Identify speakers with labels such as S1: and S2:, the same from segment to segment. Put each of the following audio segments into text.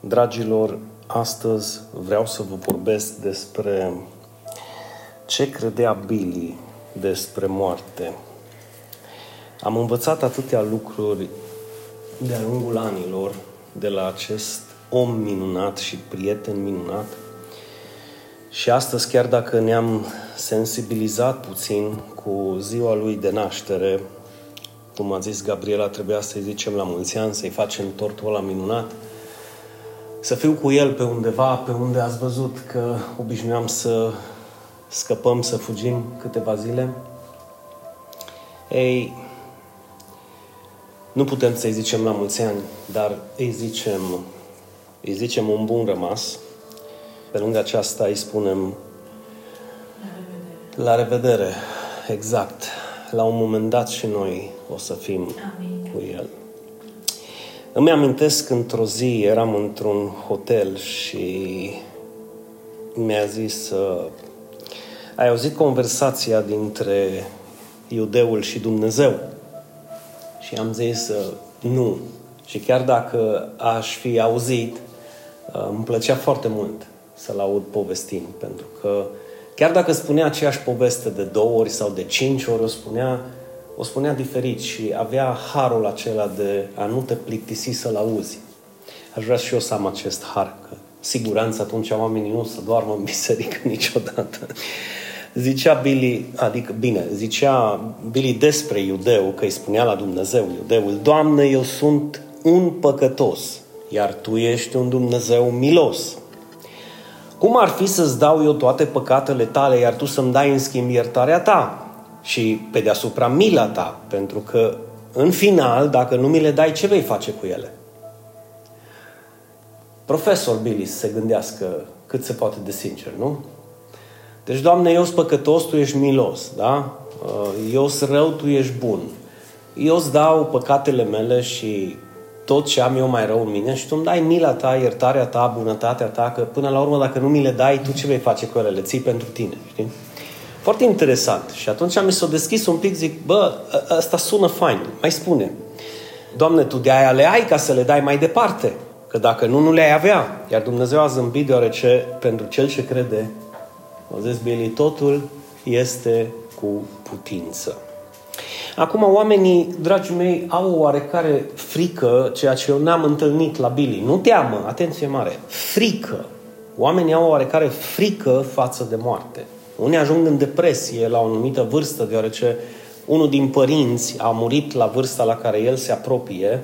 S1: Dragilor, astăzi vreau să vă vorbesc despre ce credea Billy despre moarte. Am învățat atâtea lucruri de-a lungul anilor de la acest om minunat și prieten minunat și astăzi, chiar dacă ne-am sensibilizat puțin cu ziua lui de naștere, cum a zis Gabriela, trebuia să-i zicem la mulți ani, să-i facem tortul ăla minunat, să fiu cu el pe undeva, pe unde ați văzut că obișnuiam să scăpăm, să fugim câteva zile. Ei, nu putem să-i zicem la mulți ani, dar îi zicem, îi zicem un bun rămas. Pe lângă aceasta îi spunem la revedere. La revedere, exact. La un moment dat și noi o să fim Amin. cu El. Îmi amintesc într-o zi, eram într-un hotel și mi-a zis ai auzit conversația dintre iudeul și Dumnezeu? Și am zis nu. Și chiar dacă aș fi auzit, îmi plăcea foarte mult să-l aud povestind, pentru că chiar dacă spunea aceeași poveste de două ori sau de cinci ori, o spunea o spunea diferit și avea harul acela de a nu te plictisi să-l auzi. Aș vrea și eu să am acest har, că siguranță atunci oamenii nu să doarmă în biserică niciodată. Zicea Billy, adică bine, zicea Billy despre iudeu, că îi spunea la Dumnezeu iudeul, Doamne, eu sunt un păcătos, iar Tu ești un Dumnezeu milos. Cum ar fi să-ți dau eu toate păcatele tale, iar tu să-mi dai în schimb iertarea ta? Și pe deasupra mila ta, pentru că în final, dacă nu mi le dai, ce vei face cu ele? Profesor Billy se gândească cât se poate de sincer, nu? Deci, Doamne, eu sunt păcătos, Tu ești milos, da? Uh, eu sunt rău, Tu ești bun. Eu îți dau păcatele mele și tot ce am eu mai rău în mine și Tu îmi dai mila Ta, iertarea Ta, bunătatea Ta, că până la urmă, dacă nu mi le dai, Tu ce vei face cu ele? Le ții pentru Tine, știi? Foarte interesant. Și atunci mi s-a deschis un pic, zic, bă, asta sună fain. Mai spune. Doamne, Tu de aia le ai ca să le dai mai departe. Că dacă nu, nu le-ai avea. Iar Dumnezeu a zâmbit deoarece pentru cel ce crede, o zis Billy, totul este cu putință. Acum, oamenii, dragii mei, au o oarecare frică, ceea ce eu n-am întâlnit la Billy. Nu teamă, atenție mare, frică. Oamenii au o oarecare frică față de moarte. Unii ajung în depresie la o anumită vârstă, deoarece unul din părinți a murit la vârsta la care el se apropie,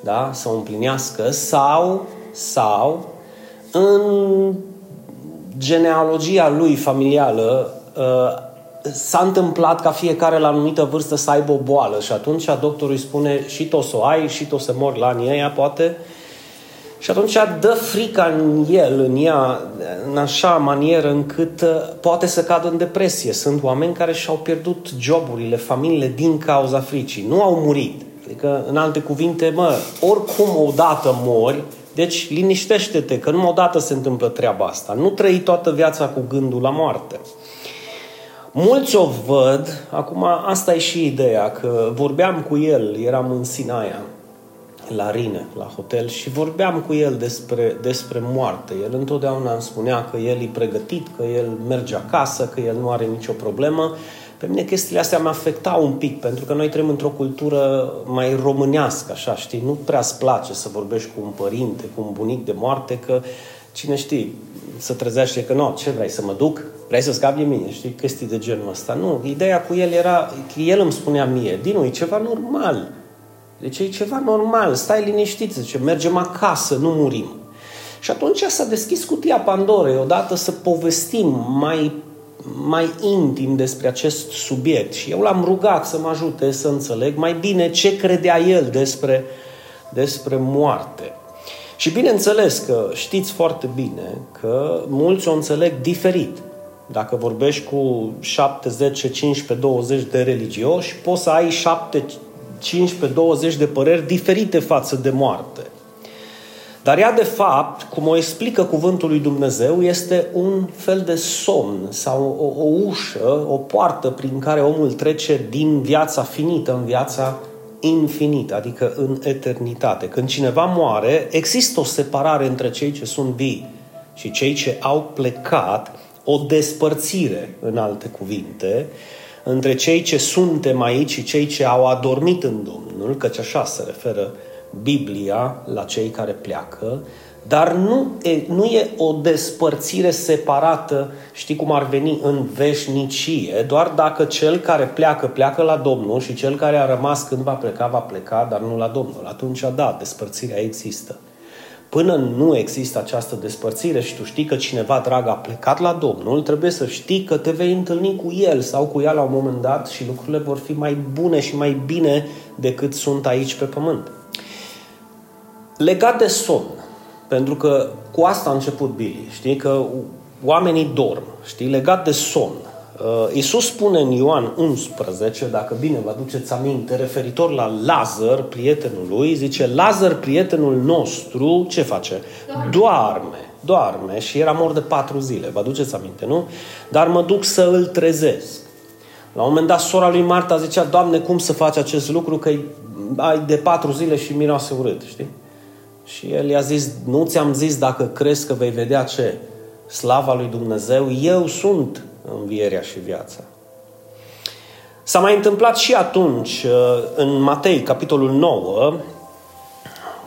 S1: da, să o împlinească, sau, sau în genealogia lui familială uh, s-a întâmplat ca fiecare la anumită vârstă să aibă o boală și atunci doctorul îi spune și tu o să o ai, și tu o să mori la anii aia, poate, și atunci dă frica în el, în ea, în așa manieră încât uh, poate să cadă în depresie. Sunt oameni care și-au pierdut joburile, familiile din cauza fricii. Nu au murit. Adică, în alte cuvinte, mă, oricum odată mori, deci liniștește-te că numai odată se întâmplă treaba asta. Nu trăi toată viața cu gândul la moarte. Mulți o văd, acum asta e și ideea, că vorbeam cu el, eram în Sinaia, la Rine, la hotel și vorbeam cu el despre, despre moarte. El întotdeauna îmi spunea că el e pregătit, că el merge acasă, că el nu are nicio problemă. Pe mine chestiile astea mă afectau un pic, pentru că noi trăim într-o cultură mai românească, așa, știi? Nu prea-ți place să vorbești cu un părinte, cu un bunic de moarte, că cine știe, să trezește că nu, ce vrei, să mă duc? Vrei să scapi de mine, știi? Chestii de genul ăsta. Nu, ideea cu el era, el îmi spunea mie, Dinu, e ceva normal deci e ceva normal, stai liniștit, zice, mergem acasă, nu murim. Și atunci s-a deschis cutia Pandorei odată să povestim mai, mai intim despre acest subiect. Și eu l-am rugat să mă ajute să înțeleg mai bine ce credea el despre, despre moarte. Și bineînțeles că știți foarte bine că mulți o înțeleg diferit. Dacă vorbești cu 7, 10, 15, 20 de religioși, poți să ai 7, 15-20 de păreri diferite față de moarte. Dar ea, de fapt, cum o explică cuvântul lui Dumnezeu, este un fel de somn sau o, o ușă, o poartă prin care omul trece din viața finită în viața infinit, adică în eternitate. Când cineva moare, există o separare între cei ce sunt vii și cei ce au plecat, o despărțire, în alte cuvinte, între cei ce suntem aici și cei ce au adormit în Domnul, căci așa se referă Biblia la cei care pleacă, dar nu e, nu e o despărțire separată, știi cum ar veni în veșnicie, doar dacă cel care pleacă, pleacă la Domnul și cel care a rămas când va pleca, va pleca, dar nu la Domnul. Atunci, da, despărțirea există. Până nu există această despărțire și tu știi că cineva drag a plecat la Domnul, trebuie să știi că te vei întâlni cu el sau cu ea la un moment dat și lucrurile vor fi mai bune și mai bine decât sunt aici pe pământ. Legat de somn, pentru că cu asta a început Billy, știi, că oamenii dorm, știi, legat de somn. Uh, Iisus spune în Ioan 11, dacă bine vă aduceți aminte, referitor la Lazar, prietenul lui, zice, Lazar, prietenul nostru, ce face? Doarme. Doarme și era mort de patru zile, vă aduceți aminte, nu? Dar mă duc să îl trezesc. La un moment dat, sora lui Marta zicea, Doamne, cum să faci acest lucru, că ai de patru zile și miroase urât, știi? Și el i-a zis, nu ți-am zis dacă crezi că vei vedea ce? Slava lui Dumnezeu, eu sunt învierea și viața. S-a mai întâmplat și atunci, uh, în Matei, capitolul 9,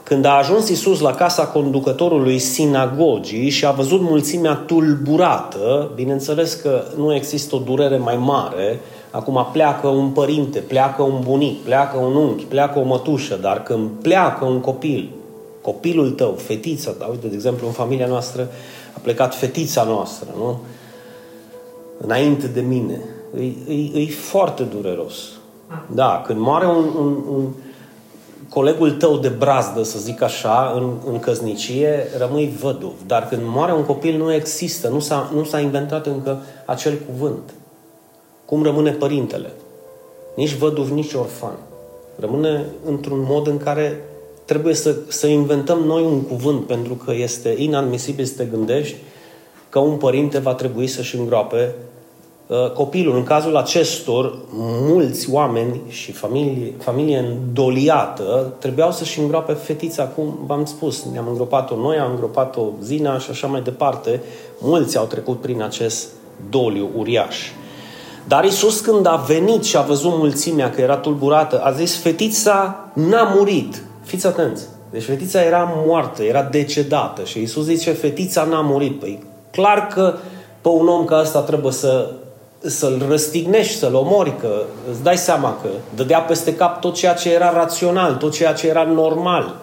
S1: când a ajuns Isus la casa conducătorului sinagogii și a văzut mulțimea tulburată, bineînțeles că nu există o durere mai mare, acum pleacă un părinte, pleacă un bunic, pleacă un unchi, pleacă o mătușă, dar când pleacă un copil, copilul tău, fetița ta, uite, de exemplu, în familia noastră a plecat fetița noastră, nu? Înainte de mine. E, e, e foarte dureros. Da, când moare un, un, un colegul tău de brazdă, să zic așa, în, în căznicie, rămâi văduv. Dar când moare un copil, nu există, nu s-a, nu s-a inventat încă acel cuvânt. Cum rămâne părintele? Nici văduv, nici orfan. Rămâne într-un mod în care trebuie să, să inventăm noi un cuvânt, pentru că este inadmisibil să te gândești că un părinte va trebui să-și îngroape uh, copilul. În cazul acestor, mulți oameni și familie, familie îndoliată trebuiau să-și îngroape fetița, cum v-am spus. Ne-am îngropat-o noi, am îngropat-o Zina și așa mai departe. Mulți au trecut prin acest doliu uriaș. Dar Isus când a venit și a văzut mulțimea că era tulburată, a zis, fetița n-a murit, Fiți atenți. Deci fetița era moartă, era decedată și Iisus zice, fetița n-a murit. Păi clar că pe un om ca ăsta trebuie să, să-l răstignești, să-l omori, că îți dai seama că dădea peste cap tot ceea ce era rațional, tot ceea ce era normal.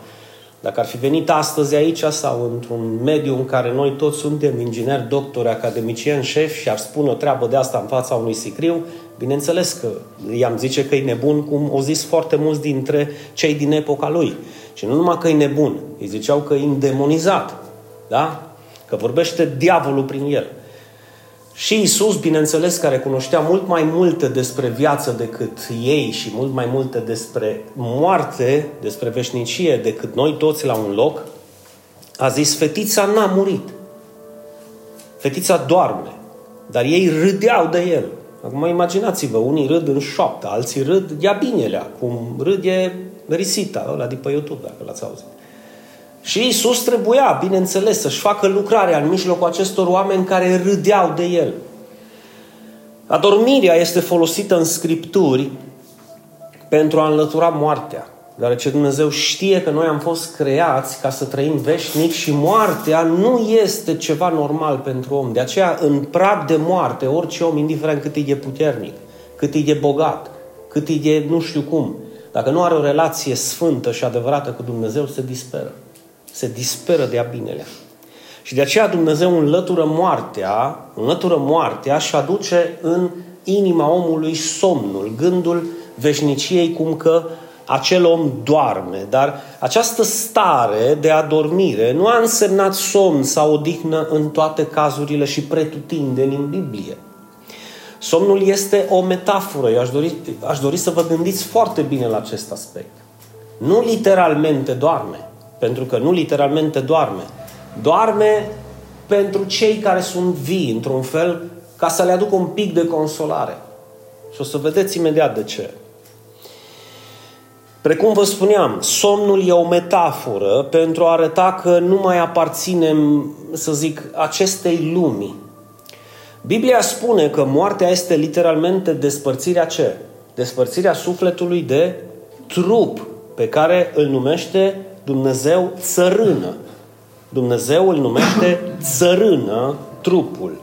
S1: Dacă ar fi venit astăzi aici sau într-un mediu în care noi toți suntem ingineri, doctori, academicieni, șefi și ar spune o treabă de asta în fața unui sicriu, bineînțeles că i-am zice că e nebun, cum au zis foarte mulți dintre cei din epoca lui. Și nu numai că e nebun, îi ziceau că e îndemonizat, da? Că vorbește diavolul prin el. Și Isus, bineînțeles, care cunoștea mult mai multe despre viață decât ei și mult mai multe despre moarte, despre veșnicie decât noi toți la un loc, a zis, fetița n-a murit. Fetița doarme. Dar ei râdeau de el. Acum imaginați-vă, unii râd în șoaptă, alții râd ia binelea, cum râde risita, ăla de pe YouTube, dacă l-ați auzit. Și Isus trebuia, bineînțeles, să-și facă lucrarea în mijlocul acestor oameni care râdeau de el. Adormirea este folosită în Scripturi pentru a înlătura moartea. Deoarece Dumnezeu știe că noi am fost creați ca să trăim veșnic și moartea nu este ceva normal pentru om. De aceea, în prag de moarte, orice om, indiferent cât e de puternic, cât e de bogat, cât e de nu știu cum, dacă nu are o relație sfântă și adevărată cu Dumnezeu, se disperă se disperă de-a binelea. Și de aceea Dumnezeu înlătură moartea, înlătură moartea și aduce în inima omului somnul, gândul veșniciei, cum că acel om doarme. Dar această stare de adormire nu a însemnat somn sau odihnă în toate cazurile și pretutindeni în Biblie. Somnul este o metaforă. Eu aș dori, aș dori să vă gândiți foarte bine la acest aspect. Nu literalmente doarme, pentru că nu literalmente doarme. Doarme pentru cei care sunt vii, într-un fel, ca să le aducă un pic de consolare. Și o să vedeți imediat de ce. Precum vă spuneam, somnul e o metaforă pentru a arăta că nu mai aparținem, să zic, acestei lumi. Biblia spune că moartea este literalmente despărțirea ce? Despărțirea sufletului de trup, pe care îl numește Dumnezeu țărână. Dumnezeu îl numește țărână trupul.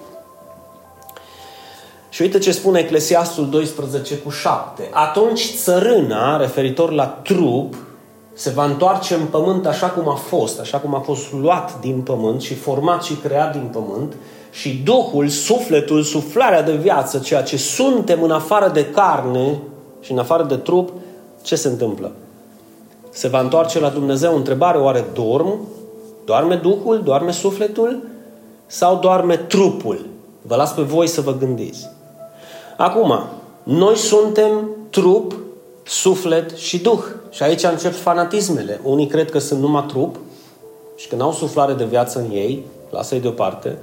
S1: Și uite ce spune Eclesiastul 12 cu 7. Atunci țărâna, referitor la trup, se va întoarce în pământ așa cum a fost, așa cum a fost luat din pământ și format și creat din pământ, și Duhul, sufletul, suflarea de viață, ceea ce suntem în afară de carne și în afară de trup, ce se întâmplă? Se va întoarce la Dumnezeu întrebare, oare dorm? Doarme Duhul? Doarme sufletul? Sau doarme trupul? Vă las pe voi să vă gândiți. Acum, noi suntem trup, suflet și duh. Și aici încep fanatismele. Unii cred că sunt numai trup și că n-au suflare de viață în ei, lasă-i deoparte.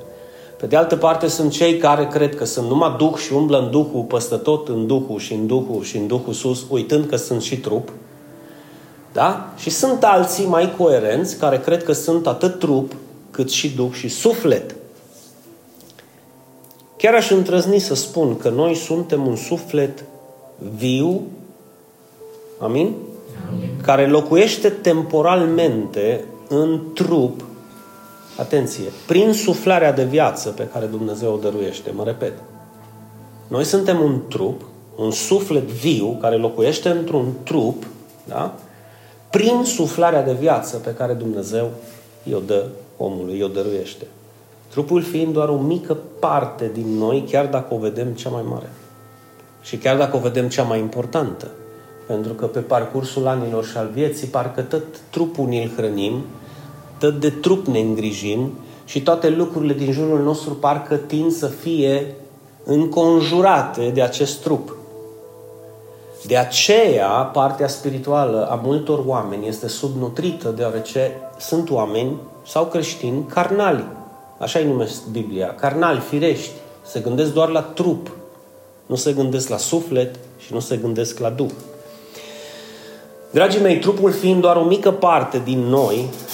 S1: Pe de altă parte sunt cei care cred că sunt numai duh și umblă în duhul păstă tot în duhul și în duhul și în duhul sus, uitând că sunt și trup. Da? Și sunt alții mai coerenți care cred că sunt atât trup cât și duh și suflet. Chiar aș întrăzni să spun că noi suntem un suflet viu, amin? amin. Care locuiește temporalmente în trup, atenție, prin suflarea de viață pe care Dumnezeu o dăruiește. Mă repet. Noi suntem un trup, un suflet viu care locuiește într-un trup, da? Prin suflarea de viață pe care Dumnezeu i-o dă omului, i-o dăruiește. Trupul fiind doar o mică parte din noi, chiar dacă o vedem cea mai mare. Și chiar dacă o vedem cea mai importantă. Pentru că pe parcursul anilor și al vieții, parcă tot trupul ne-l hrănim, tot de trup ne îngrijim și toate lucrurile din jurul nostru parcă tind să fie înconjurate de acest trup. De aceea, partea spirituală a multor oameni este subnutrită, deoarece sunt oameni sau creștini carnali Așa îi numesc Biblia. Carnali, firești. Se gândesc doar la trup. Nu se gândesc la suflet și nu se gândesc la Duh. Dragii mei, trupul fiind doar o mică parte din noi, uh,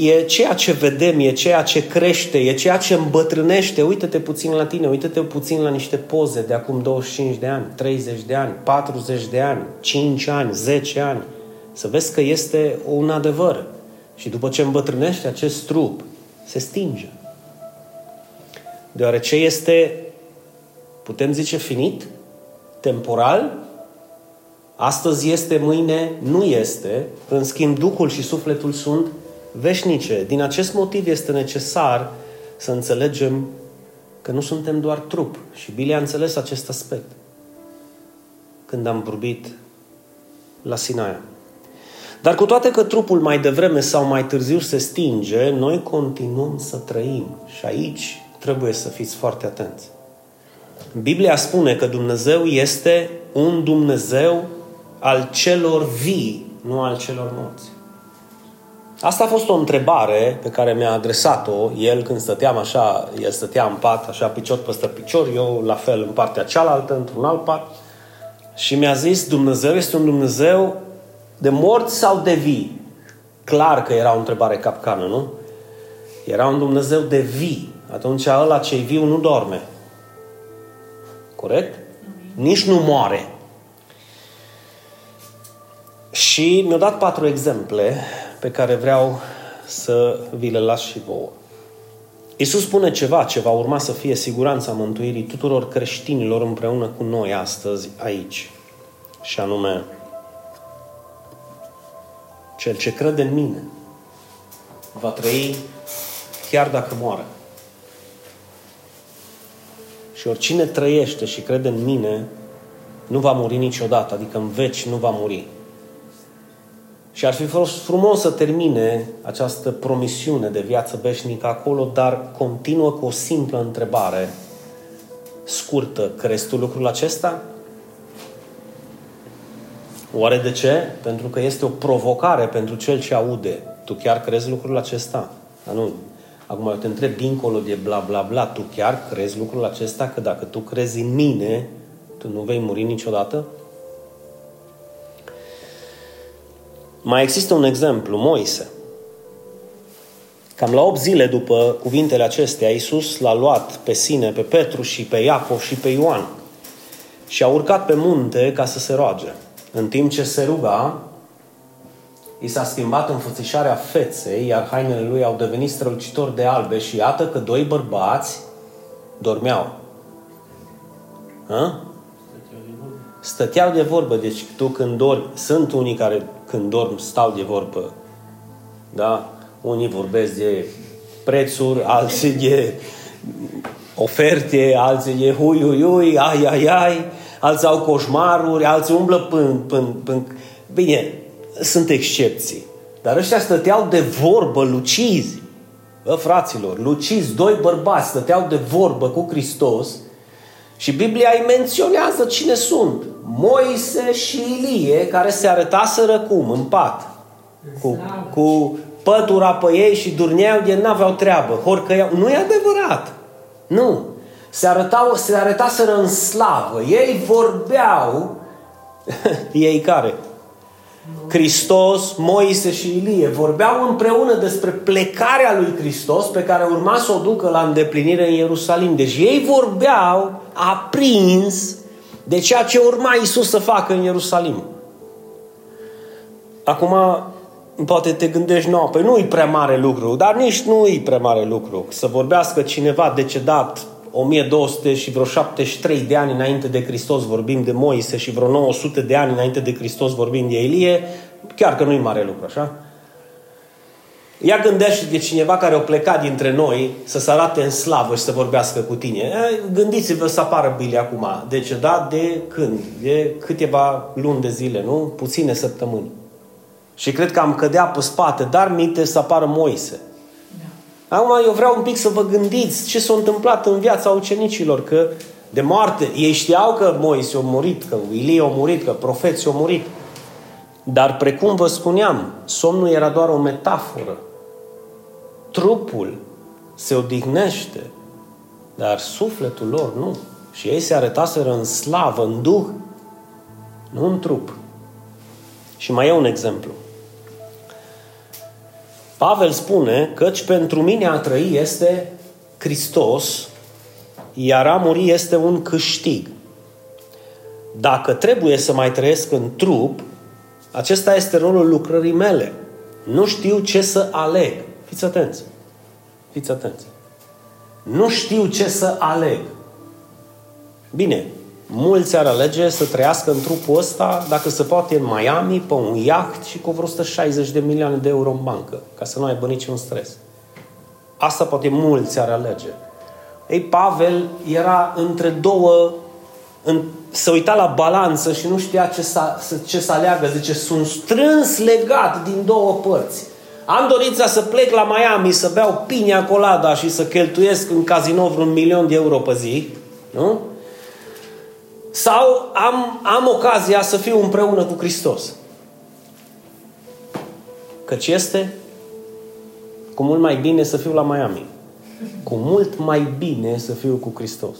S1: e ceea ce vedem, e ceea ce crește, e ceea ce îmbătrânește. Uită-te puțin la tine, uită-te puțin la niște poze de acum 25 de ani, 30 de ani, 40 de ani, 5 ani, 10 ani. Să vezi că este un adevăr. Și după ce îmbătrânește acest trup, se stinge. Deoarece este, putem zice, finit, temporal, astăzi este, mâine nu este, în schimb Duhul și sufletul sunt veșnice. Din acest motiv este necesar să înțelegem că nu suntem doar trup. Și Bile a înțeles acest aspect când am vorbit la Sinaia. Dar cu toate că trupul mai devreme sau mai târziu se stinge, noi continuăm să trăim. Și aici trebuie să fiți foarte atenți. Biblia spune că Dumnezeu este un Dumnezeu al celor vii, nu al celor morți. Asta a fost o întrebare pe care mi-a adresat-o el când stăteam așa, el stătea în pat, așa picior peste picior, eu la fel în partea cealaltă, într-un alt pat. Și mi-a zis, Dumnezeu este un Dumnezeu de morți sau de vii? Clar că era o întrebare capcană, nu? Era un Dumnezeu de vii. Atunci ăla ce viu nu dorme. Corect? Nici nu moare. Și mi-au dat patru exemple pe care vreau să vi le las și vouă. Iisus spune ceva ce va urma să fie siguranța mântuirii tuturor creștinilor împreună cu noi astăzi aici. Și anume, cel ce crede în mine va trăi chiar dacă moare. Și oricine trăiește și crede în mine nu va muri niciodată, adică în veci nu va muri. Și ar fi fost frumos să termine această promisiune de viață veșnică acolo, dar continuă cu o simplă întrebare scurtă. Crezi tu lucrul acesta? Oare de ce? Pentru că este o provocare pentru cel ce aude. Tu chiar crezi lucrul acesta? Dar nu. Acum eu te întreb dincolo de bla bla bla. Tu chiar crezi lucrul acesta? Că dacă tu crezi în mine, tu nu vei muri niciodată? Mai există un exemplu, Moise. Cam la 8 zile după cuvintele acestea, Iisus l-a luat pe sine, pe Petru și pe Iacov și pe Ioan și a urcat pe munte ca să se roage. În timp ce se ruga, i s-a schimbat înfățișarea feței, iar hainele lui au devenit strălucitor de albe și iată că doi bărbați dormeau. Hă? Stăteau de vorbă. Deci tu când dormi, sunt unii care când dorm stau de vorbă. Da? Unii vorbesc de prețuri, alții de oferte, alții de hui, hui, hui, ai, ai, ai, alții au coșmaruri, alții umblă până, până, până. Bine, sunt excepții. Dar ăștia stăteau de vorbă lucizi. Bă, fraților, lucizi, doi bărbați stăteau de vorbă cu Hristos și Biblia îi menționează cine sunt. Moise și Ilie, care se arătaseră cum? În pat. Cu, cu pătura pe ei și durneau de n-aveau treabă. Horcăiau. Nu e adevărat. Nu. Se, arătau, se arătaseră în slavă. Ei vorbeau. ei care? Hristos, Moise și Ilie vorbeau împreună despre plecarea lui Hristos pe care urma să o ducă la îndeplinire în Ierusalim. Deci ei vorbeau aprins de ceea ce urma Isus să facă în Ierusalim. Acum, poate te gândești, nu, păi nu e prea mare lucru, dar nici nu e prea mare lucru să vorbească cineva decedat 1200 și vreo 73 de ani înainte de Hristos vorbim de Moise și vreo 900 de ani înainte de Hristos vorbim de Elie, chiar că nu e mare lucru, așa? Ia gândește de cineva care a plecat dintre noi să se arate în slavă și să vorbească cu tine. Gândiți-vă să apară Bili acum. Deci, da, de când? De câteva luni de zile, nu? Puține săptămâni. Și cred că am cădea pe spate, dar minte să apară Moise. Da. Acum eu vreau un pic să vă gândiți ce s-a întâmplat în viața ucenicilor, că de moarte, ei știau că Moise a murit, că Ilie a murit, că profeții au murit. Dar precum vă spuneam, somnul era doar o metaforă. Trupul se odihnește, dar sufletul lor nu. Și ei se arătaseră în slavă, în duh, nu în trup. Și mai e un exemplu. Pavel spune căci pentru mine a trăi este Hristos, iar a muri este un câștig. Dacă trebuie să mai trăiesc în trup, acesta este rolul lucrării mele. Nu știu ce să aleg. Fiți atenți. Fiți atenți. Nu știu ce să aleg. Bine, mulți ar alege să trăiască în trupul ăsta, dacă se poate, în Miami, pe un iaht și cu vreo 160 de milioane de euro în bancă, ca să nu aibă niciun stres. Asta poate mulți ar alege. Ei, Pavel era între două în, se uita la balanță și nu știa ce să, ce să aleagă. Zice, sunt strâns legat din două părți. Am dorința să plec la Miami, să beau pinia colada și să cheltuiesc în casino vreun milion de euro pe zi. Nu? Sau am, am ocazia să fiu împreună cu Hristos. Căci este cu mult mai bine să fiu la Miami. Cu mult mai bine să fiu cu Hristos.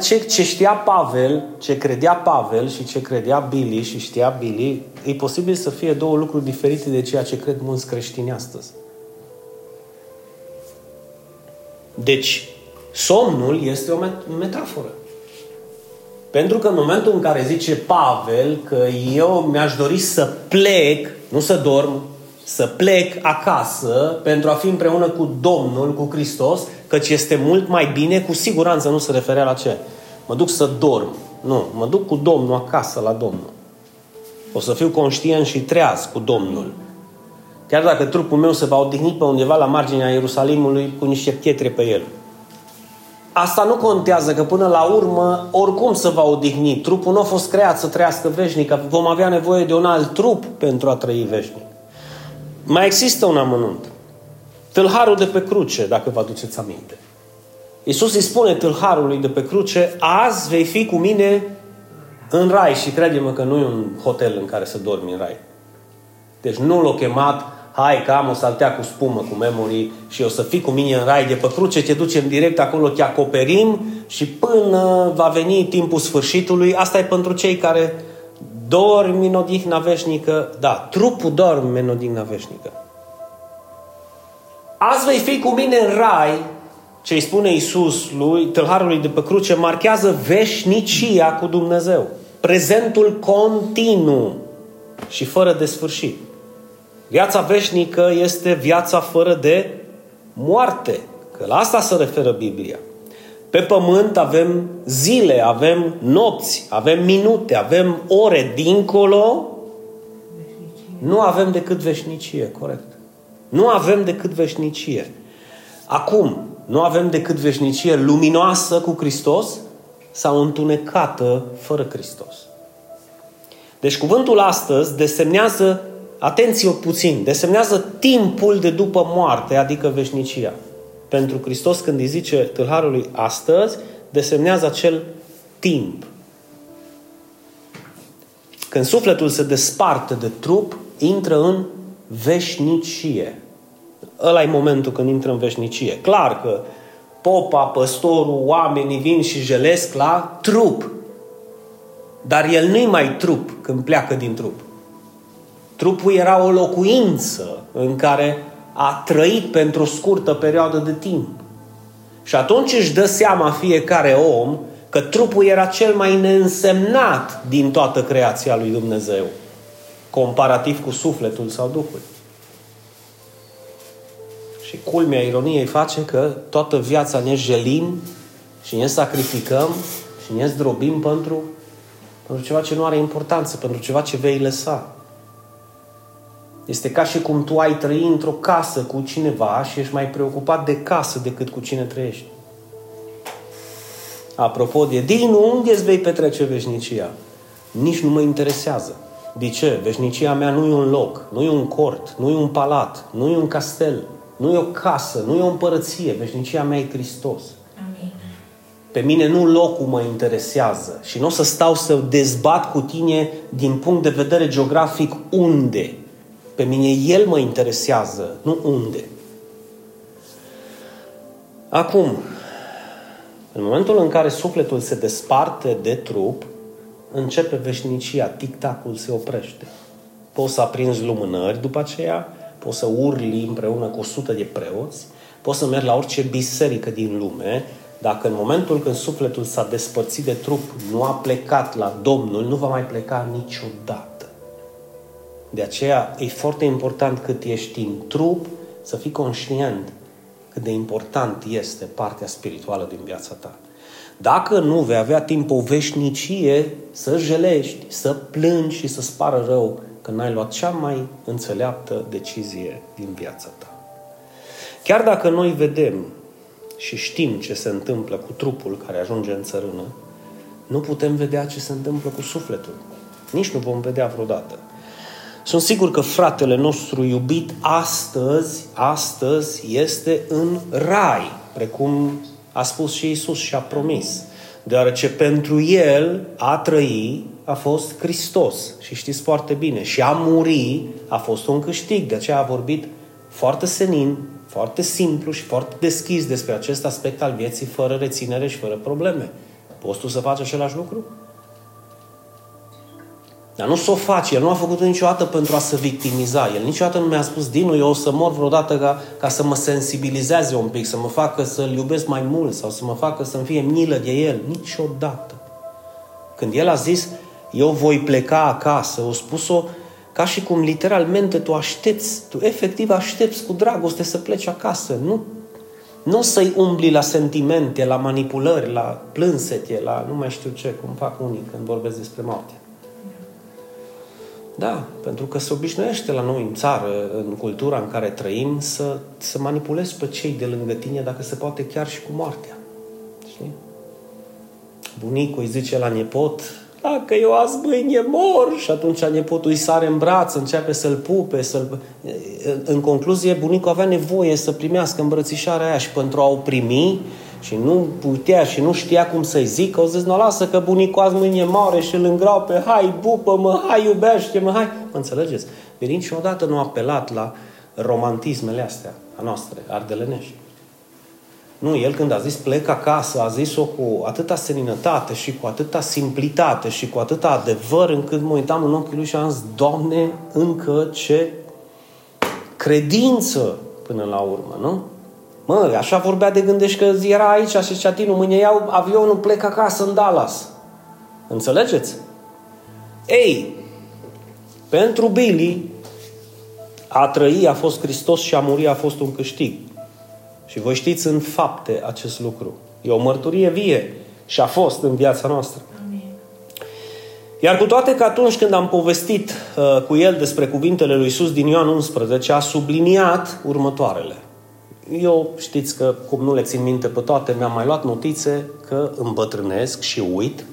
S1: Ce, ce știa Pavel, ce credea Pavel și ce credea Billy și știa Billy, e posibil să fie două lucruri diferite de ceea ce cred mulți creștini astăzi. Deci, somnul este o metaforă. Pentru că în momentul în care zice Pavel că eu mi-aș dori să plec, nu să dorm, să plec acasă pentru a fi împreună cu Domnul, cu Hristos, căci este mult mai bine, cu siguranță nu se referea la ce? Mă duc să dorm. Nu, mă duc cu Domnul acasă la Domnul. O să fiu conștient și treaz cu Domnul. Chiar dacă trupul meu se va odihni pe undeva la marginea Ierusalimului cu niște pietre pe el. Asta nu contează, că până la urmă, oricum se va odihni. Trupul nu a fost creat să trăiască veșnic, vom avea nevoie de un alt trup pentru a trăi veșnic. Mai există un amănunt. Tâlharul de pe cruce, dacă vă aduceți aminte. Iisus îi spune tâlharului de pe cruce, azi vei fi cu mine în rai și crede-mă că nu e un hotel în care să dormi în rai. Deci nu l-a chemat, hai că am o saltea cu spumă, cu memory și o să fii cu mine în rai de pe cruce, te ducem direct acolo, te acoperim și până va veni timpul sfârșitului, asta e pentru cei care dormi în odihna veșnică, da, trupul dorme în odihna veșnică. Azi vei fi cu mine în rai, ce îi spune Iisus lui, tâlharului de pe cruce, marchează veșnicia cu Dumnezeu. Prezentul continuu și fără de sfârșit. Viața veșnică este viața fără de moarte. Că la asta se referă Biblia. Pe pământ avem zile, avem nopți, avem minute, avem ore. Dincolo nu avem decât veșnicie, corect. Nu avem decât veșnicie. Acum, nu avem decât veșnicie luminoasă cu Hristos sau întunecată fără Hristos. Deci cuvântul astăzi desemnează, atenție puțin, desemnează timpul de după moarte, adică veșnicia. Pentru Hristos când îi zice tâlharului astăzi, desemnează acel timp. Când sufletul se desparte de trup, intră în veșnicie. Ăla e momentul când intră în veșnicie. Clar că popa, păstorul, oamenii vin și jelesc la trup. Dar el nu-i mai trup când pleacă din trup. Trupul era o locuință în care a trăit pentru o scurtă perioadă de timp. Și atunci își dă seama fiecare om că trupul era cel mai neînsemnat din toată creația lui Dumnezeu, comparativ cu sufletul sau Duhul. Și culmea ironiei face că toată viața ne jelim și ne sacrificăm și ne zdrobim pentru, pentru ceva ce nu are importanță, pentru ceva ce vei lăsa. Este ca și cum tu ai trăi într-o casă cu cineva și ești mai preocupat de casă decât cu cine trăiești. Apropo de din unde îți vei petrece veșnicia? Nici nu mă interesează. De ce? Veșnicia mea nu e un loc, nu e un cort, nu e un palat, nu e un castel, nu e o casă, nu e o împărăție. Veșnicia mea e Hristos. Amin. Pe mine nu locul mă interesează și nu o să stau să dezbat cu tine din punct de vedere geografic unde. Pe mine El mă interesează, nu unde. Acum, în momentul în care sufletul se desparte de trup, începe veșnicia, tic-tacul se oprește. Poți să aprinzi lumânări după aceea, poți să urli împreună cu 100 de preoți, poți să mergi la orice biserică din lume, dacă în momentul când sufletul s-a despărțit de trup, nu a plecat la Domnul, nu va mai pleca niciodată. De aceea e foarte important cât ești în trup să fii conștient cât de important este partea spirituală din viața ta. Dacă nu vei avea timp o veșnicie să jelești, să plângi și să spară rău că n-ai luat cea mai înțeleaptă decizie din viața ta. Chiar dacă noi vedem și știm ce se întâmplă cu trupul care ajunge în țărână, nu putem vedea ce se întâmplă cu sufletul. Nici nu vom vedea vreodată. Sunt sigur că fratele nostru iubit astăzi, astăzi este în rai, precum a spus și Isus și a promis. Deoarece pentru el a trăi a fost Hristos. Și știți foarte bine. Și a muri a fost un câștig. De aceea a vorbit foarte senin, foarte simplu și foarte deschis despre acest aspect al vieții, fără reținere și fără probleme. Poți tu să faci același lucru? Dar nu s o face. El nu a făcut niciodată pentru a se victimiza. El niciodată nu mi-a spus, Dinu, eu o să mor vreodată ca, ca să mă sensibilizeze un pic, să mă facă să-L iubesc mai mult sau să mă facă să-mi fie milă de El. Niciodată. Când El a zis, eu voi pleca acasă, o spus-o ca și cum literalmente tu aștepți, tu efectiv aștepți cu dragoste să pleci acasă. Nu, nu să-i umbli la sentimente, la manipulări, la plânsete, la nu mai știu ce, cum fac unii când vorbesc despre moarte. Da, pentru că se obișnuiește la noi în țară, în cultura în care trăim, să, să manipulezi pe cei de lângă tine, dacă se poate chiar și cu moartea. Știi? Bunicul îi zice la nepot, dacă eu azi mâine mor și atunci nepotul îi sare în braț, începe să-l pupe, să-l... În concluzie, bunicul avea nevoie să primească îmbrățișarea aia și pentru a o primi și nu putea și nu știa cum să-i zică, au zis, nu lasă că bunicul azi mâine moare și îl îngrau pe hai, bupă-mă, hai, iubește-mă, hai. Mă înțelegeți? Pe niciodată nu a apelat la romantismele astea a noastre, ardelenești. Nu, el când a zis plec acasă, a zis-o cu atâta seninătate și cu atâta simplitate și cu atâta adevăr încât mă uitam în ochii lui și am zis, Doamne, încă ce credință până la urmă, nu? Mă, așa vorbea de gândești că era aici și zicea, Tinu, mâine iau avionul, plec acasă în Dallas. Înțelegeți? Ei, pentru Billy, a trăi a fost Hristos și a muri a fost un câștig. Și voi știți în fapte acest lucru. E o mărturie vie și a fost în viața noastră. Iar cu toate că atunci când am povestit uh, cu el despre cuvintele lui Iisus din Ioan 11, a subliniat următoarele. Eu știți că, cum nu le țin minte pe toate, mi-am mai luat notițe că îmbătrânesc și uit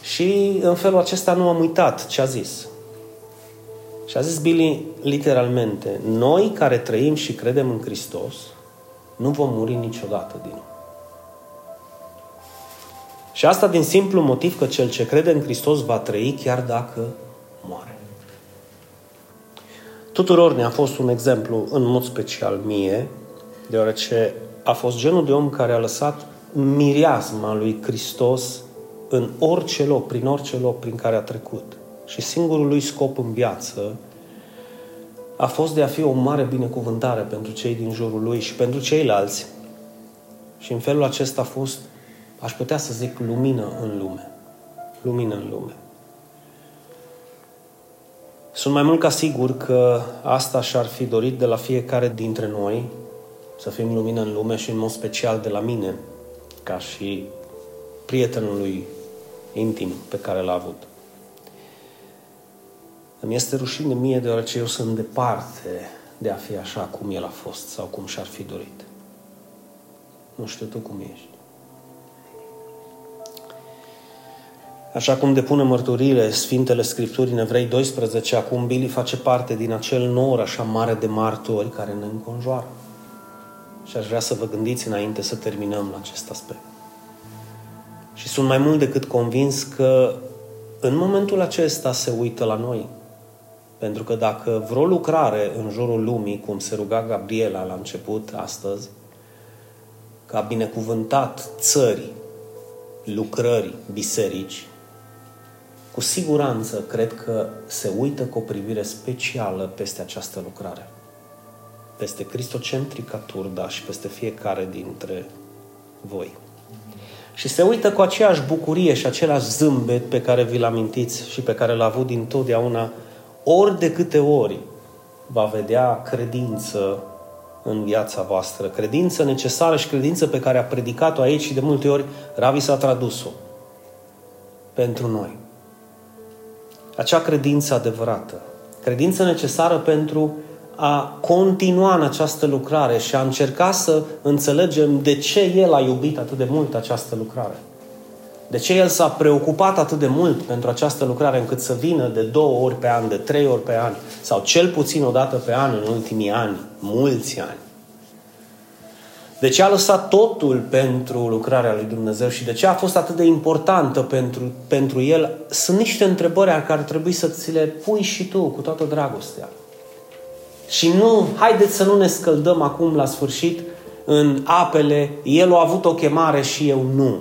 S1: și în felul acesta nu am uitat ce a zis. Și a zis Billy literalmente, noi care trăim și credem în Hristos, nu vom muri niciodată din nou. Și asta din simplu motiv că cel ce crede în Hristos va trăi chiar dacă moare. Tuturor ne-a fost un exemplu, în mod special mie, deoarece a fost genul de om care a lăsat miriasma lui Hristos în orice loc, prin orice loc prin care a trecut. Și singurul lui scop în viață a fost de a fi o mare binecuvântare pentru cei din jurul lui și pentru ceilalți. Și în felul acesta a fost, aș putea să zic, lumină în lume. Lumină în lume. Sunt mai mult ca sigur că asta și-ar fi dorit de la fiecare dintre noi, să fim lumină în lume și în mod special de la mine, ca și prietenul lui intim pe care l-a avut. Îmi este rușine mie deoarece eu sunt departe de a fi așa cum el a fost sau cum și-ar fi dorit. Nu știu tu cum ești. Așa cum depune mărturile Sfintele Scripturi în Evrei 12, acum Billy face parte din acel nor așa mare de martori care ne înconjoară. Și aș vrea să vă gândiți înainte să terminăm la acest aspect. Și sunt mai mult decât convins că în momentul acesta se uită la noi. Pentru că dacă vreo lucrare în jurul lumii, cum se ruga Gabriela la început astăzi, că a binecuvântat țări, lucrări, biserici, cu siguranță cred că se uită cu o privire specială peste această lucrare. Peste Cristocentrica Turda și peste fiecare dintre voi. Și se uită cu aceeași bucurie și același zâmbet pe care vi-l amintiți și pe care l-a avut din totdeauna ori de câte ori va vedea credință în viața voastră, credință necesară și credință pe care a predicat-o aici și de multe ori Ravi s-a tradus-o pentru noi. Acea credință adevărată, credință necesară pentru a continua în această lucrare și a încerca să înțelegem de ce El a iubit atât de mult această lucrare. De ce El s-a preocupat atât de mult pentru această lucrare încât să vină de două ori pe an, de trei ori pe an, sau cel puțin o dată pe an în ultimii ani, mulți ani. De ce a lăsat totul pentru lucrarea lui Dumnezeu și de ce a fost atât de importantă pentru, pentru El? Sunt niște întrebări care ar trebui să ți le pui și tu cu toată dragostea. Și nu, haideți să nu ne scăldăm acum la sfârșit în apele, El a avut o chemare și eu nu.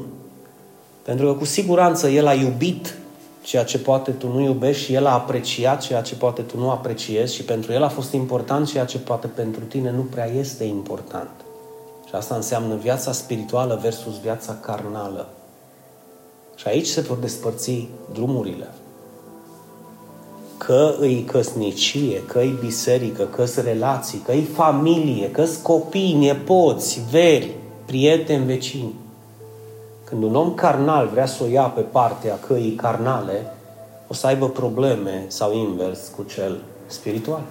S1: Pentru că cu siguranță El a iubit ceea ce poate tu nu iubești și El a apreciat ceea ce poate tu nu apreciezi și pentru El a fost important ceea ce poate pentru tine nu prea este important. Și asta înseamnă viața spirituală versus viața carnală. Și aici se vor despărți drumurile. Că îi căsnicie, că îi biserică, că îți relații, că îi familie, că îți copii, nepoți, veri, prieteni, vecini. Când un om carnal vrea să o ia pe partea căii carnale, o să aibă probleme sau invers cu cel spiritual.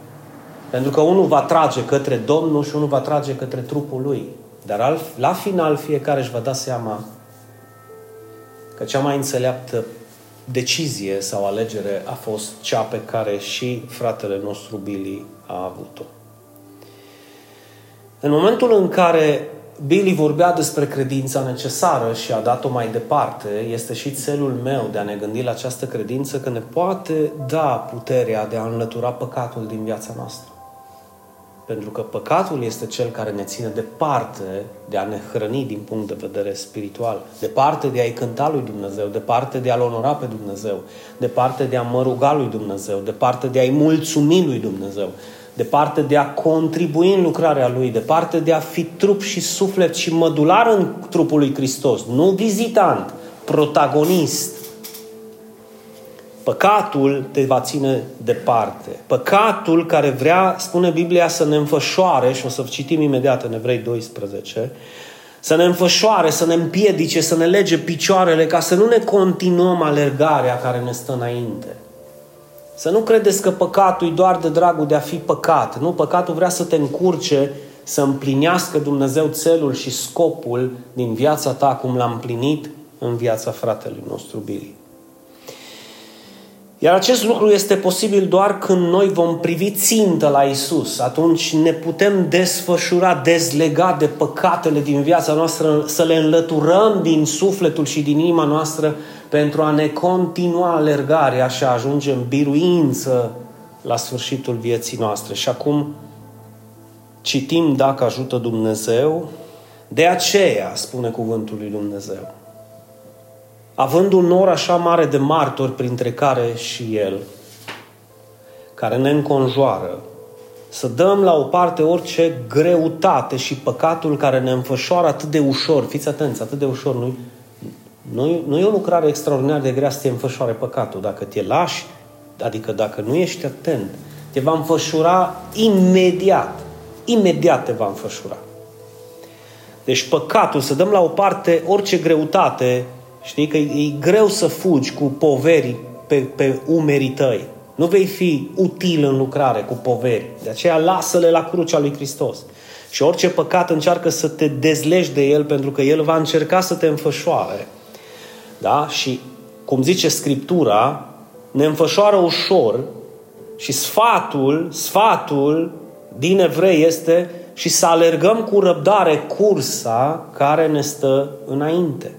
S1: Pentru că unul va trage către Domnul și unul va trage către trupul lui. Dar la final fiecare își va da seama că cea mai înțeleaptă decizie sau alegere a fost cea pe care și fratele nostru Billy a avut-o. În momentul în care Billy vorbea despre credința necesară și a dat-o mai departe, este și țelul meu de a ne gândi la această credință că ne poate da puterea de a înlătura păcatul din viața noastră. Pentru că păcatul este cel care ne ține departe de a ne hrăni din punct de vedere spiritual, departe de a-i cânta lui Dumnezeu, departe de a-L onora pe Dumnezeu, departe de a mă ruga lui Dumnezeu, departe de a-i mulțumi lui Dumnezeu, departe de a contribui în lucrarea Lui, departe de a fi trup și suflet și mădular în trupul lui Hristos, nu vizitant, protagonist. Păcatul te va ține departe. Păcatul care vrea, spune Biblia, să ne înfășoare, și o să citim imediat în Evrei 12, să ne înfășoare, să ne împiedice, să ne lege picioarele, ca să nu ne continuăm alergarea care ne stă înainte. Să nu credeți că păcatul e doar de dragul de a fi păcat. Nu, păcatul vrea să te încurce să împlinească Dumnezeu țelul și scopul din viața ta cum l-a împlinit în viața fratelui nostru Billy. Iar acest lucru este posibil doar când noi vom privi țintă la Isus. Atunci ne putem desfășura, dezlega de păcatele din viața noastră, să le înlăturăm din sufletul și din inima noastră pentru a ne continua alergarea și a ajunge în biruință la sfârșitul vieții noastre. Și acum citim dacă ajută Dumnezeu, de aceea, spune cuvântul lui Dumnezeu, având un nor așa mare de martori, printre care și El, care ne înconjoară, să dăm la o parte orice greutate și păcatul care ne înfășoară atât de ușor, fiți atenți, atât de ușor, nu nu, nu e o lucrare extraordinar de grea să te înfășoare păcatul. Dacă te lași, adică dacă nu ești atent, te va înfășura imediat. Imediat te va înfășura. Deci păcatul, să dăm la o parte orice greutate, știi că e, e greu să fugi cu poveri pe, pe umerii tăi. Nu vei fi util în lucrare cu poveri. De aceea lasă-le la crucea lui Hristos. Și orice păcat încearcă să te dezlegi de el pentru că el va încerca să te înfășoare. Da? Și, cum zice Scriptura, ne înfășoară ușor și sfatul, sfatul din evrei este și să alergăm cu răbdare cursa care ne stă înainte.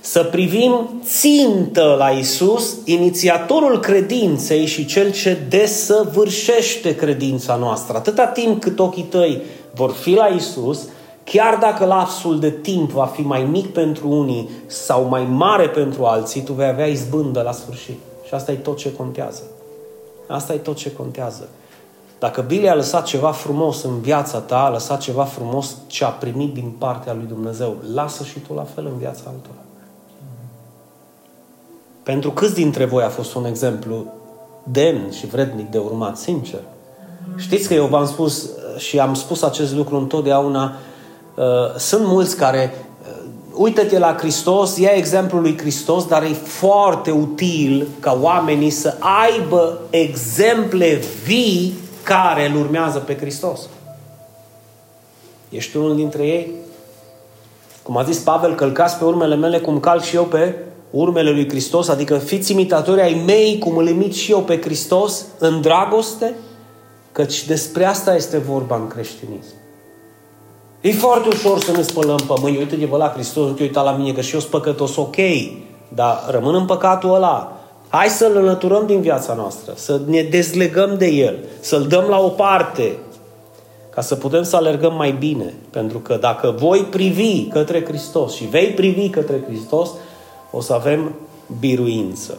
S1: Să privim țintă la Isus, inițiatorul credinței și cel ce desăvârșește credința noastră. Atâta timp cât ochii tăi vor fi la Isus, Chiar dacă lapsul de timp va fi mai mic pentru unii sau mai mare pentru alții, tu vei avea izbândă la sfârșit. Și asta e tot ce contează. Asta e tot ce contează. Dacă Billy a lăsat ceva frumos în viața ta, a lăsat ceva frumos ce a primit din partea lui Dumnezeu, lasă și tu la fel în viața altora. Pentru câți dintre voi a fost un exemplu demn și vrednic de urmat, sincer? Știți că eu v-am spus și am spus acest lucru întotdeauna, Uh, sunt mulți care uh, uită-te la Hristos, ia exemplul lui Hristos, dar e foarte util ca oamenii să aibă exemple vii care îl urmează pe Hristos. Ești unul dintre ei? Cum a zis Pavel, călcați pe urmele mele cum calc și eu pe urmele lui Hristos, adică fiți imitatori ai mei cum îl imit și eu pe Hristos în dragoste, căci despre asta este vorba în creștinism. E foarte ușor să ne spălăm pe mâini. Uite-te la Hristos, nu te uita la mine că și eu sunt păcătos, ok. Dar rămân în păcatul ăla. Hai să-l înlăturăm din viața noastră, să ne dezlegăm de el, să-l dăm la o parte, ca să putem să alergăm mai bine. Pentru că dacă voi privi către Hristos și vei privi către Hristos, o să avem biruință.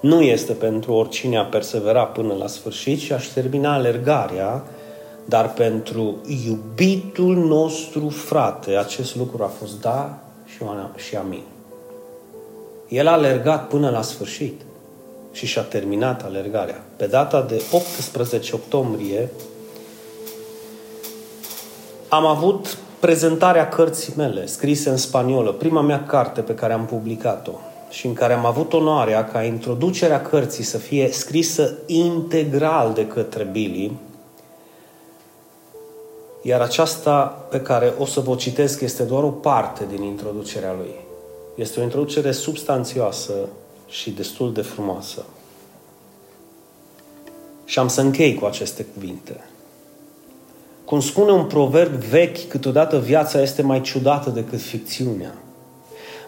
S1: Nu este pentru oricine a persevera până la sfârșit și aș termina alergarea dar pentru iubitul nostru frate, acest lucru a fost da și, și amin. El a alergat până la sfârșit și și-a terminat alergarea. Pe data de 18 octombrie am avut prezentarea cărții mele, scrise în spaniolă, prima mea carte pe care am publicat-o și în care am avut onoarea ca introducerea cărții să fie scrisă integral de către Billy, iar aceasta pe care o să vă citesc este doar o parte din introducerea lui. Este o introducere substanțioasă și destul de frumoasă. Și am să închei cu aceste cuvinte. Cum spune un proverb vechi, câteodată viața este mai ciudată decât ficțiunea.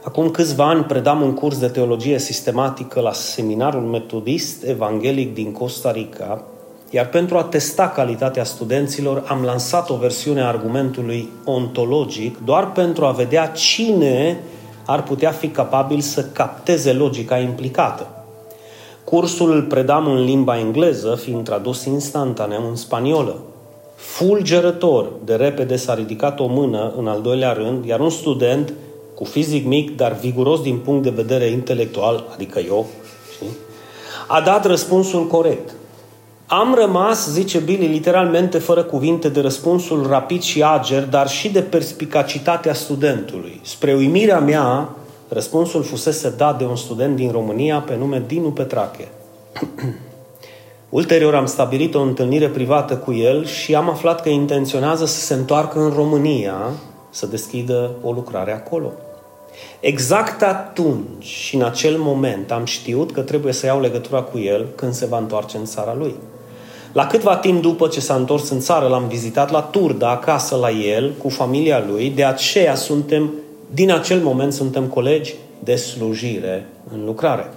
S1: Acum câțiva ani predam un curs de teologie sistematică la seminarul metodist evanghelic din Costa Rica Iar pentru a testa calitatea studenților, am lansat o versiune a argumentului ontologic doar pentru a vedea cine ar putea fi capabil să capteze logica implicată. Cursul îl predam în limba engleză, fiind tradus instantaneu în spaniolă. Fulgerător de repede s-a ridicat o mână în al doilea rând, iar un student cu fizic mic, dar viguros din punct de vedere intelectual, adică eu, știi? a dat răspunsul corect. Am rămas, zice Billy, literalmente fără cuvinte de răspunsul rapid și ager, dar și de perspicacitatea studentului. Spre uimirea mea, răspunsul fusese dat de un student din România pe nume Dinu Petrache. Ulterior am stabilit o întâlnire privată cu el și am aflat că intenționează să se întoarcă în România să deschidă o lucrare acolo. Exact atunci și în acel moment am știut că trebuie să iau legătura cu el când se va întoarce în țara lui. La câtva timp după ce s-a întors în țară, l-am vizitat la Turda, acasă la el, cu familia lui, de aceea suntem, din acel moment suntem colegi de slujire în lucrare.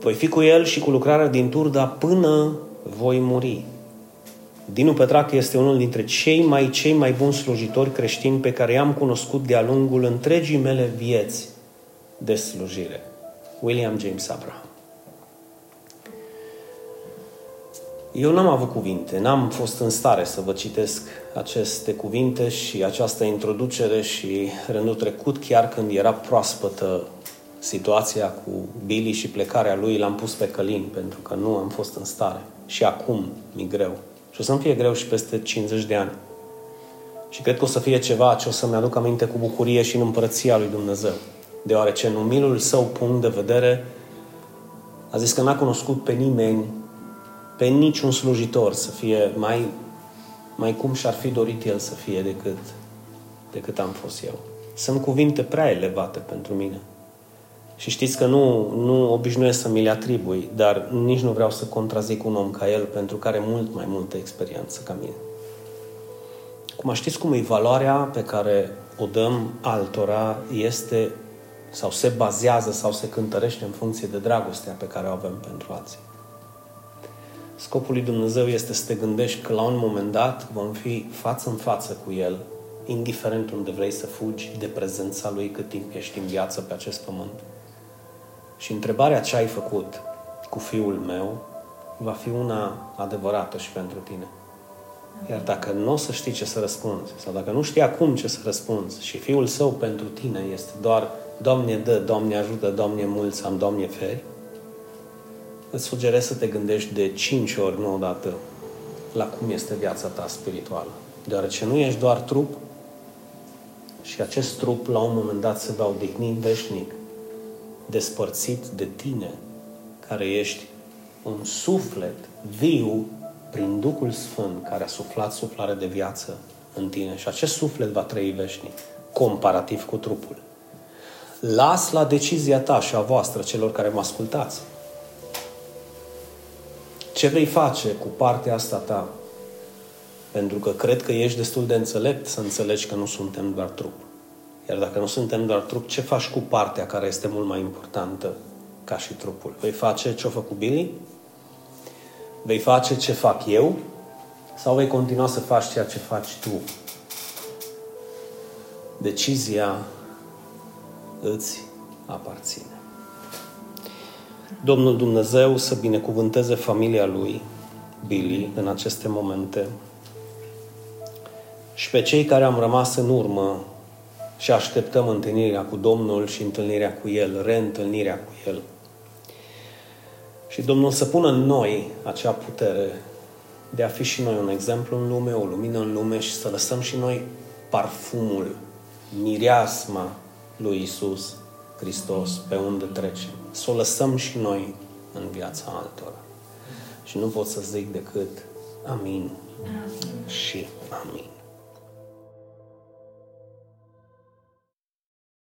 S1: Voi fi cu el și cu lucrarea din Turda până voi muri. Dinu Petrache este unul dintre cei mai, cei mai buni slujitori creștini pe care i-am cunoscut de-a lungul întregii mele vieți de slujire. William James Abraham. Eu n-am avut cuvinte, n-am fost în stare să vă citesc aceste cuvinte și această introducere și rândul trecut, chiar când era proaspătă situația cu Billy și plecarea lui, l-am pus pe călin pentru că nu am fost în stare. Și acum mi greu. Și o să-mi fie greu și peste 50 de ani. Și cred că o să fie ceva ce o să-mi aduc aminte cu bucurie și în împărăția lui Dumnezeu. Deoarece în umilul său punct de vedere a zis că n-a cunoscut pe nimeni, pe niciun slujitor să fie mai, mai cum și-ar fi dorit el să fie decât, decât am fost eu. Sunt cuvinte prea elevate pentru mine. Și știți că nu, nu obișnuiesc să mi le atribui, dar nici nu vreau să contrazic un om ca el pentru care are mult mai multă experiență ca mine. Cum știți cum e valoarea pe care o dăm altora este sau se bazează sau se cântărește în funcție de dragostea pe care o avem pentru alții. Scopul lui Dumnezeu este să te gândești că la un moment dat vom fi față în față cu El, indiferent unde vrei să fugi de prezența Lui cât timp ești în viață pe acest pământ. Și întrebarea ce ai făcut cu fiul meu va fi una adevărată și pentru tine. Iar dacă nu o să știi ce să răspunzi, sau dacă nu știi acum ce să răspunzi, și fiul său pentru tine este doar Doamne dă, Doamne ajută, Doamne mulți am, Doamne feri, îți sugerez să te gândești de cinci ori, nu odată, la cum este viața ta spirituală. Deoarece nu ești doar trup și acest trup la un moment dat se va odihni veșnic despărțit de tine, care ești un suflet viu prin Duhul Sfânt care a suflat suflare de viață în tine și acest suflet va trăi veșnic, comparativ cu trupul. Las la decizia ta și a voastră, celor care mă ascultați. Ce vei face cu partea asta ta? Pentru că cred că ești destul de înțelept să înțelegi că nu suntem doar trup. Iar dacă nu suntem doar trup, ce faci cu partea care este mult mai importantă ca și trupul? Vei face ce-a făcut Billy? Vei face ce fac eu? Sau vei continua să faci ceea ce faci tu? Decizia îți aparține. Domnul Dumnezeu să binecuvânteze familia lui, Billy, în aceste momente și pe cei care am rămas în urmă și așteptăm întâlnirea cu Domnul și întâlnirea cu El, reîntâlnirea cu El. Și Domnul să pună în noi acea putere de a fi și noi un exemplu în lume, o lumină în lume și să lăsăm și noi parfumul, mireasma lui Isus Hristos pe unde trecem. Să o lăsăm și noi în viața altora. Și nu pot să zic decât amin, amin. și amin.